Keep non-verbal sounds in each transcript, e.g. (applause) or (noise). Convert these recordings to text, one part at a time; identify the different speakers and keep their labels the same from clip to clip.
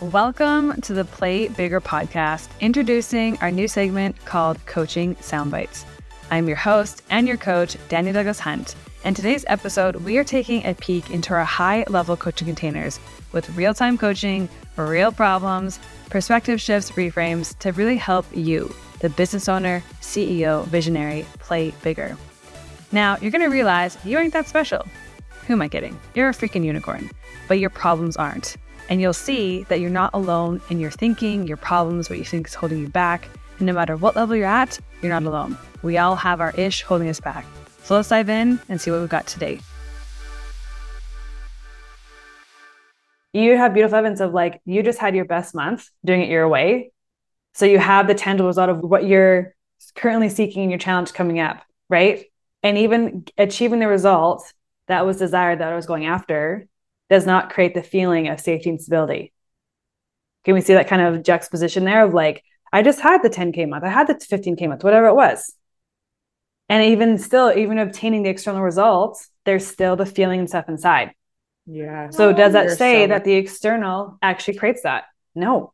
Speaker 1: Welcome to the Play Bigger podcast, introducing our new segment called Coaching Soundbites. I'm your host and your coach, Danny Douglas Hunt. And today's episode, we are taking a peek into our high level coaching containers with real time coaching, real problems, perspective shifts, reframes to really help you, the business owner, CEO, visionary, play bigger. Now, you're going to realize you ain't that special. Who am I kidding? You're a freaking unicorn, but your problems aren't. And you'll see that you're not alone in your thinking, your problems, what you think is holding you back. And no matter what level you're at, you're not alone. We all have our ish holding us back. So let's dive in and see what we've got today. You have beautiful evidence of like you just had your best month doing it your way. So you have the tangible result of what you're currently seeking in your challenge coming up, right? And even achieving the result that was desired that I was going after does not create the feeling of safety and stability. Can we see that kind of juxtaposition there of like, I just had the 10K month, I had the 15K month, whatever it was. And even still, even obtaining the external results, there's still the feeling and stuff inside.
Speaker 2: Yeah.
Speaker 1: So does that say so... that the external actually creates that? No.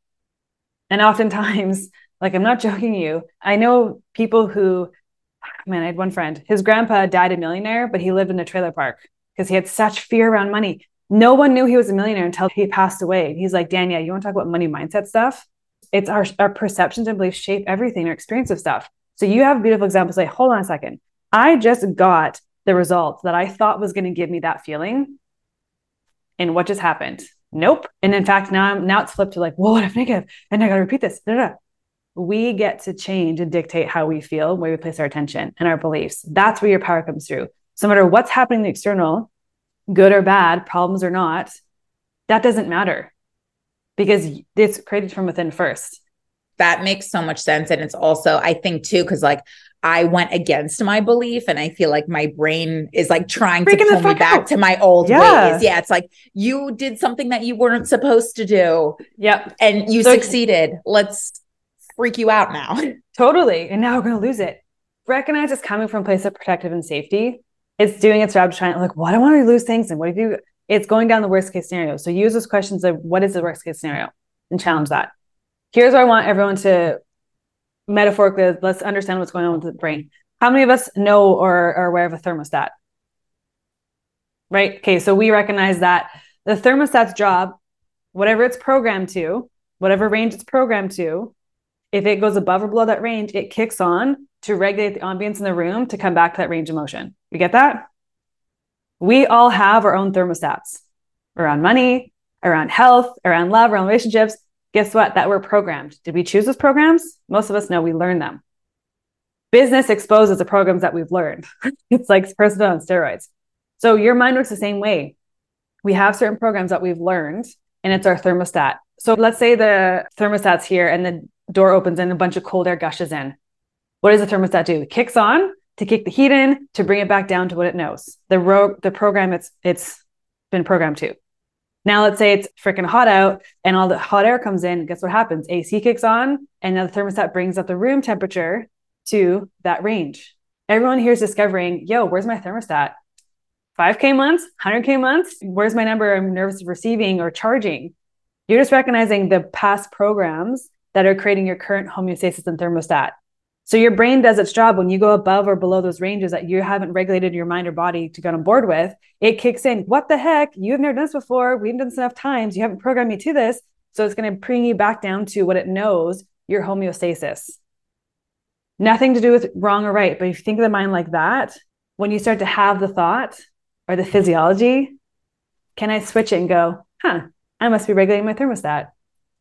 Speaker 1: And oftentimes, (laughs) like I'm not joking you, I know people who man, I had one friend. His grandpa died a millionaire, but he lived in a trailer park because he had such fear around money. No one knew he was a millionaire until he passed away. He's like, Danielle, you want to talk about money mindset stuff? It's our, our perceptions and beliefs shape everything, our experience of stuff. So you have beautiful examples like, hold on a second. I just got the result that I thought was going to give me that feeling. And what just happened? Nope. And in fact, now I'm now it's flipped to like, well, what if negative? And I got to repeat this. Da, da, da we get to change and dictate how we feel, where we place our attention and our beliefs. That's where your power comes through. So, no matter what's happening in the external, good or bad, problems or not, that doesn't matter because it's created from within first.
Speaker 2: That makes so much sense. And it's also, I think, too, because like I went against my belief and I feel like my brain is like trying Freaking to pull me back out. to my old yeah. ways. Yeah. It's like you did something that you weren't supposed to do.
Speaker 1: Yep.
Speaker 2: And you so succeeded. Let's freak you out now. (laughs)
Speaker 1: totally. And now we're going to lose it. Recognize it's coming from a place of protective and safety. It's doing its job trying like, what? Do I want to lose things. And what if you, it's going down the worst case scenario. So use those questions of what is the worst case scenario and challenge that. Here's where I want everyone to metaphorically, let's understand what's going on with the brain. How many of us know or are aware of a thermostat? Right. Okay. So we recognize that the thermostat's job, whatever it's programmed to, whatever range it's programmed to, if it goes above or below that range, it kicks on to regulate the ambience in the room to come back to that range of motion. You get that? We all have our own thermostats around money, around health, around love, around relationships. Guess what? That we're programmed. Did we choose those programs? Most of us know we learned them. Business exposes the programs that we've learned. (laughs) it's like personal on steroids. So your mind works the same way. We have certain programs that we've learned, and it's our thermostat. So let's say the thermostat's here and the door opens and a bunch of cold air gushes in. What does the thermostat do? It kicks on to kick the heat in to bring it back down to what it knows. The ro- the program it's it's been programmed to. Now let's say it's freaking hot out and all the hot air comes in. Guess what happens? AC kicks on and now the thermostat brings up the room temperature to that range. Everyone here is discovering, yo, where's my thermostat? 5K months, 100K months? Where's my number I'm nervous of receiving or charging? You're just recognizing the past programs that are creating your current homeostasis and thermostat. So your brain does its job when you go above or below those ranges that you haven't regulated your mind or body to get on board with. It kicks in. What the heck? You have never done this before. We've done this enough times. You haven't programmed me to this. So it's going to bring you back down to what it knows your homeostasis. Nothing to do with wrong or right. But if you think of the mind like that, when you start to have the thought or the physiology, can I switch it and go, huh, I must be regulating my thermostat?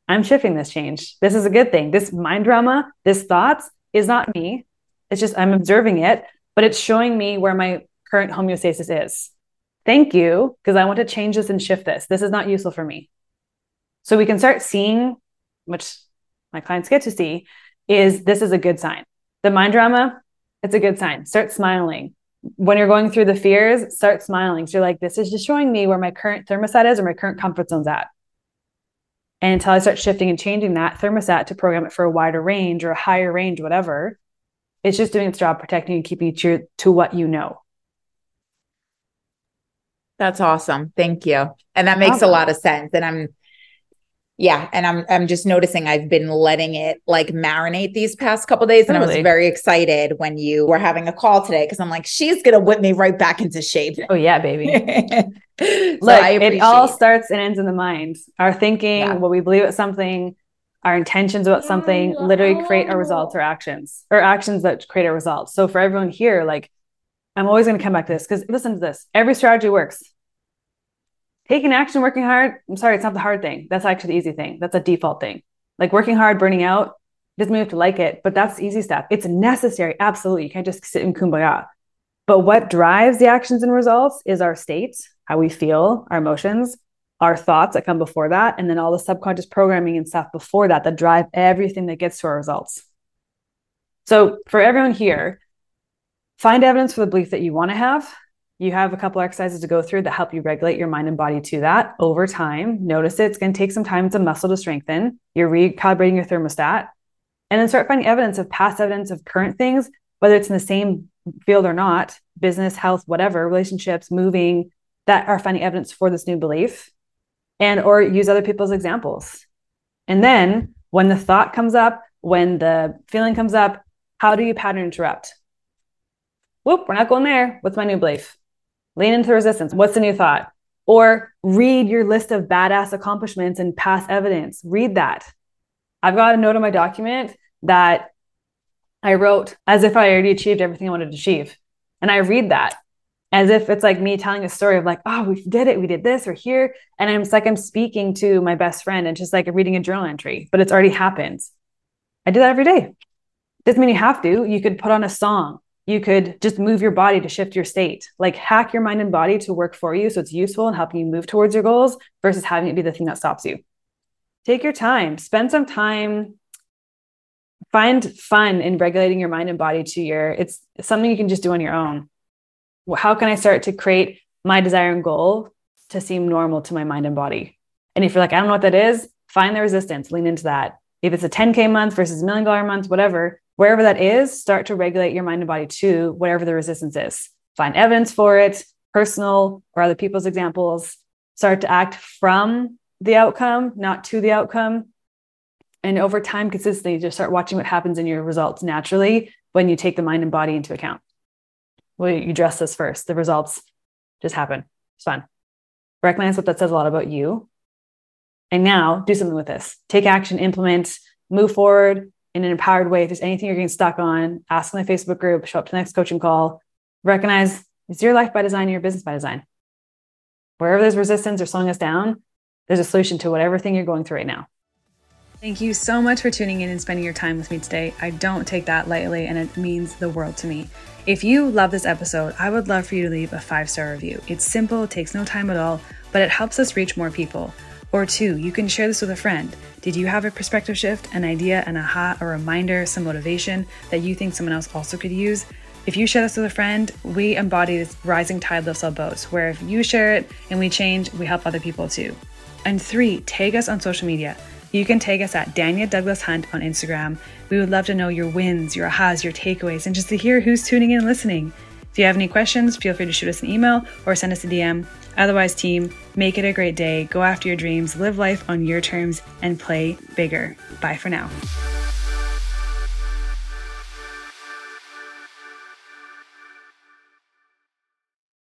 Speaker 1: I'm shifting this change. This is a good thing. This mind drama, this thoughts is not me. It's just I'm observing it, but it's showing me where my current homeostasis is. Thank you, because I want to change this and shift this. This is not useful for me. So we can start seeing, which my clients get to see, is this is a good sign. The mind drama, it's a good sign. Start smiling. When you're going through the fears, start smiling. So you're like, this is just showing me where my current thermostat is or my current comfort zone's at. And until I start shifting and changing that thermostat to program it for a wider range or a higher range, whatever, it's just doing its job protecting and keeping you to, to what you know.
Speaker 2: That's awesome. Thank you. And that makes a lot of sense. And I'm Yeah, and I'm I'm just noticing I've been letting it like marinate these past couple days, and I was very excited when you were having a call today because I'm like, she's gonna whip me right back into shape.
Speaker 1: Oh yeah, baby. (laughs) so Look, it all starts and ends in the mind. Our thinking, yeah. what we believe at something, our intentions about something, literally create our results or actions, or actions that create our results. So for everyone here, like, I'm always gonna come back to this because listen to this. Every strategy works taking action, working hard. I'm sorry, it's not the hard thing. That's actually the easy thing. That's a default thing. Like working hard, burning out, doesn't mean you have to like it, but that's easy stuff. It's necessary. Absolutely. You can't just sit in kumbaya. But what drives the actions and results is our state, how we feel, our emotions, our thoughts that come before that, and then all the subconscious programming and stuff before that that drive everything that gets to our results. So for everyone here, find evidence for the belief that you want to have you have a couple exercises to go through that help you regulate your mind and body to that over time. Notice it. It's going to take some time. It's a muscle to strengthen. You're recalibrating your thermostat. And then start finding evidence of past evidence of current things, whether it's in the same field or not business, health, whatever, relationships, moving that are finding evidence for this new belief and or use other people's examples. And then when the thought comes up, when the feeling comes up, how do you pattern interrupt? Whoop, we're not going there. What's my new belief? Lean into resistance. What's the new thought? Or read your list of badass accomplishments and past evidence. Read that. I've got a note on my document that I wrote as if I already achieved everything I wanted to achieve. And I read that as if it's like me telling a story of like, oh, we did it, we did this, we're here. And I'm like, I'm speaking to my best friend and just like reading a journal entry, but it's already happened. I do that every day. Doesn't mean you have to. You could put on a song you could just move your body to shift your state. Like hack your mind and body to work for you so it's useful and helping you move towards your goals versus having it be the thing that stops you. Take your time. Spend some time. Find fun in regulating your mind and body to your it's something you can just do on your own. How can i start to create my desire and goal to seem normal to my mind and body? And if you're like i don't know what that is find the resistance lean into that. If it's a 10k month versus a million dollar month whatever wherever that is, start to regulate your mind and body to whatever the resistance is. Find evidence for it, personal or other people's examples. Start to act from the outcome, not to the outcome. And over time, consistently, just start watching what happens in your results naturally when you take the mind and body into account. Well, you address this first. The results just happen. It's fun. Recognize what that says a lot about you. And now do something with this. Take action, implement, move forward, in an empowered way. If there's anything you're getting stuck on, ask in the Facebook group, show up to the next coaching call, recognize it's your life by design, your business by design. Wherever there's resistance or slowing us down, there's a solution to whatever thing you're going through right now. Thank you so much for tuning in and spending your time with me today. I don't take that lightly and it means the world to me. If you love this episode, I would love for you to leave a five star review. It's simple, takes no time at all, but it helps us reach more people. Or two, you can share this with a friend. Did you have a perspective shift, an idea, an aha, a reminder, some motivation that you think someone else also could use? If you share this with a friend, we embody this rising tide lifts all boats, where if you share it and we change, we help other people too. And three, tag us on social media. You can tag us at Dania Douglas Hunt on Instagram. We would love to know your wins, your ahas, your takeaways, and just to hear who's tuning in and listening. If you have any questions, feel free to shoot us an email or send us a DM. Otherwise, team, make it a great day. Go after your dreams, live life on your terms, and play bigger. Bye for now.